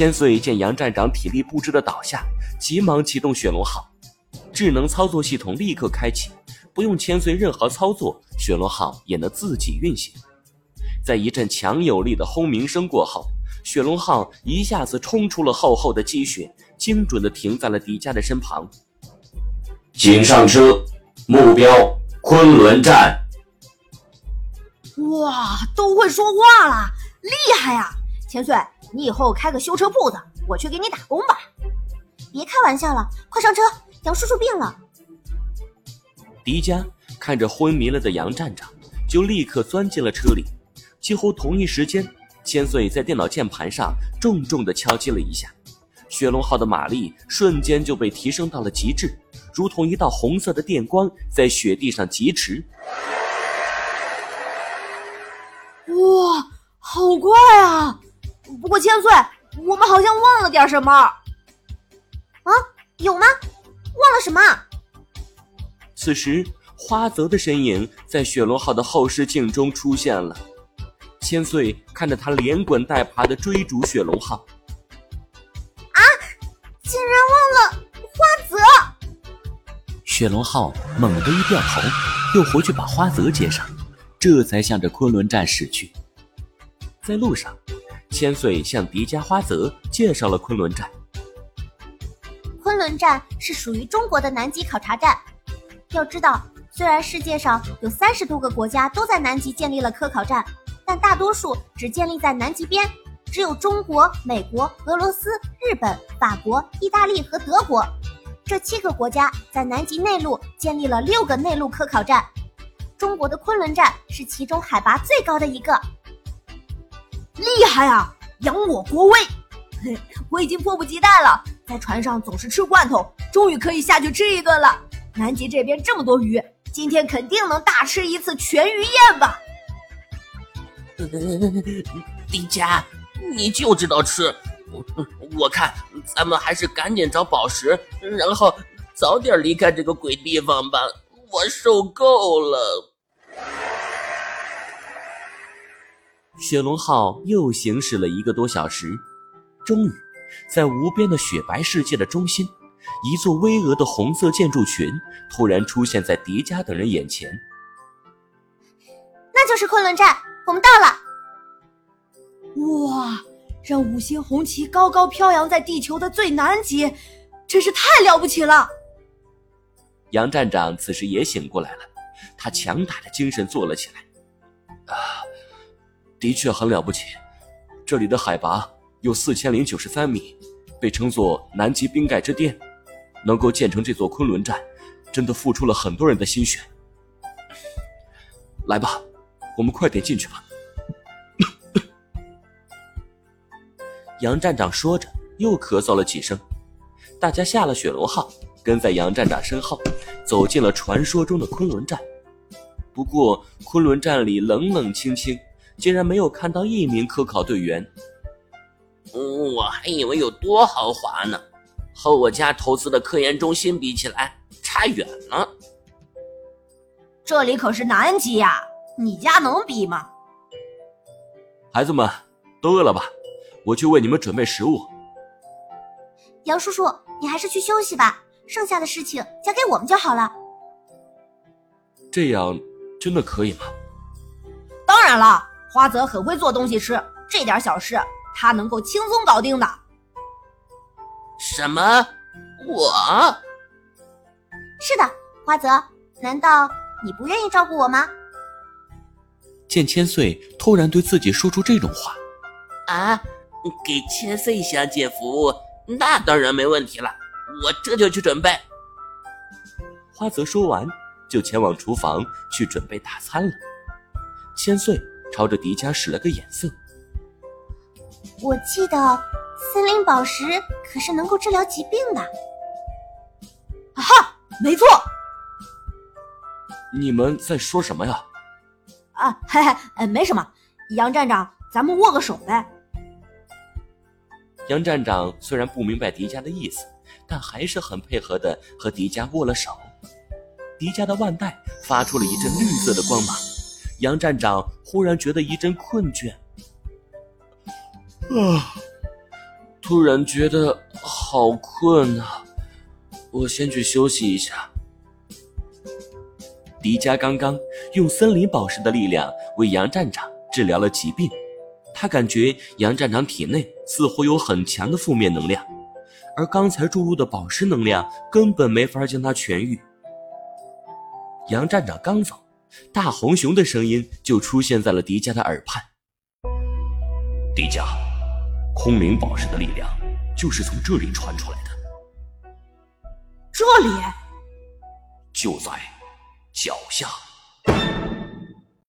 千岁见杨站长体力不支的倒下，急忙启动雪龙号，智能操作系统立刻开启，不用千岁任何操作，雪龙号也能自己运行。在一阵强有力的轰鸣声过后，雪龙号一下子冲出了厚厚的积雪，精准的停在了迪迦的身旁。请上车，目标昆仑站。哇，都会说话了，厉害呀！千岁，你以后开个修车铺子，我去给你打工吧。别开玩笑了，快上车，杨叔叔病了。迪迦看着昏迷了的杨站长，就立刻钻进了车里。几乎同一时间，千岁在电脑键盘上重重的敲击了一下，雪龙号的马力瞬间就被提升到了极致，如同一道红色的电光在雪地上疾驰。哇，好快啊！不过千岁，我们好像忘了点什么。啊，有吗？忘了什么？此时，花泽的身影在雪龙号的后视镜中出现了。千岁看着他连滚带爬的追逐雪龙号，啊！竟然忘了花泽！雪龙号猛地一掉头，又回去把花泽接上，这才向着昆仑站驶去。在路上，千岁向迪迦、花泽介绍了昆仑站。昆仑站是属于中国的南极考察站。要知道，虽然世界上有三十多个国家都在南极建立了科考站。但大多数只建立在南极边，只有中国、美国、俄罗斯、日本、法国、意大利和德国这七个国家在南极内陆建立了六个内陆科考站。中国的昆仑站是其中海拔最高的一个，厉害啊！扬我国威！嘿，我已经迫不及待了，在船上总是吃罐头，终于可以下去吃一顿了。南极这边这么多鱼，今天肯定能大吃一次全鱼宴吧！迪迦，你就知道吃，我看咱们还是赶紧找宝石，然后早点离开这个鬼地方吧。我受够了。雪龙号又行驶了一个多小时，终于在无边的雪白世界的中心，一座巍峨的红色建筑群突然出现在迪迦等人眼前。那就是昆仑站。我们到了！哇，让五星红旗高高飘扬在地球的最南极，真是太了不起了！杨站长此时也醒过来了，他强打着精神坐了起来。啊，的确很了不起，这里的海拔有四千零九十三米，被称作南极冰盖之巅，能够建成这座昆仑站，真的付出了很多人的心血。来吧。我们快点进去吧。杨站长说着，又咳嗽了几声。大家下了雪龙号，跟在杨站长身后，走进了传说中的昆仑站。不过，昆仑站里冷冷清清，竟然没有看到一名科考队员。我还以为有多豪华呢，和我家投资的科研中心比起来，差远了。这里可是南极呀！你家能比吗？孩子们都饿了吧？我去为你们准备食物。杨叔叔，你还是去休息吧，剩下的事情交给我们就好了。这样真的可以吗？当然了，花泽很会做东西吃，这点小事他能够轻松搞定的。什么？我？是的，花泽，难道你不愿意照顾我吗？见千岁突然对自己说出这种话，啊，给千岁小姐服务，那当然没问题了，我这就去准备。花泽说完，就前往厨房去准备大餐了。千岁朝着迪迦使了个眼色，我记得森林宝石可是能够治疗疾病的。啊哈，没错。你们在说什么呀？啊，嘿嘿，呃，没什么，杨站长，咱们握个手呗。杨站长虽然不明白迪迦的意思，但还是很配合的和迪迦握了手。迪迦的腕带发出了一阵绿色的光芒，杨站长忽然觉得一阵困倦，啊，突然觉得好困啊，我先去休息一下。迪迦刚刚用森林宝石的力量为杨站长治疗了疾病，他感觉杨站长体内似乎有很强的负面能量，而刚才注入的宝石能量根本没法将他痊愈。杨站长刚走，大红熊的声音就出现在了迪迦的耳畔：“迪迦，空灵宝石的力量就是从这里传出来的。这里就在。”脚下。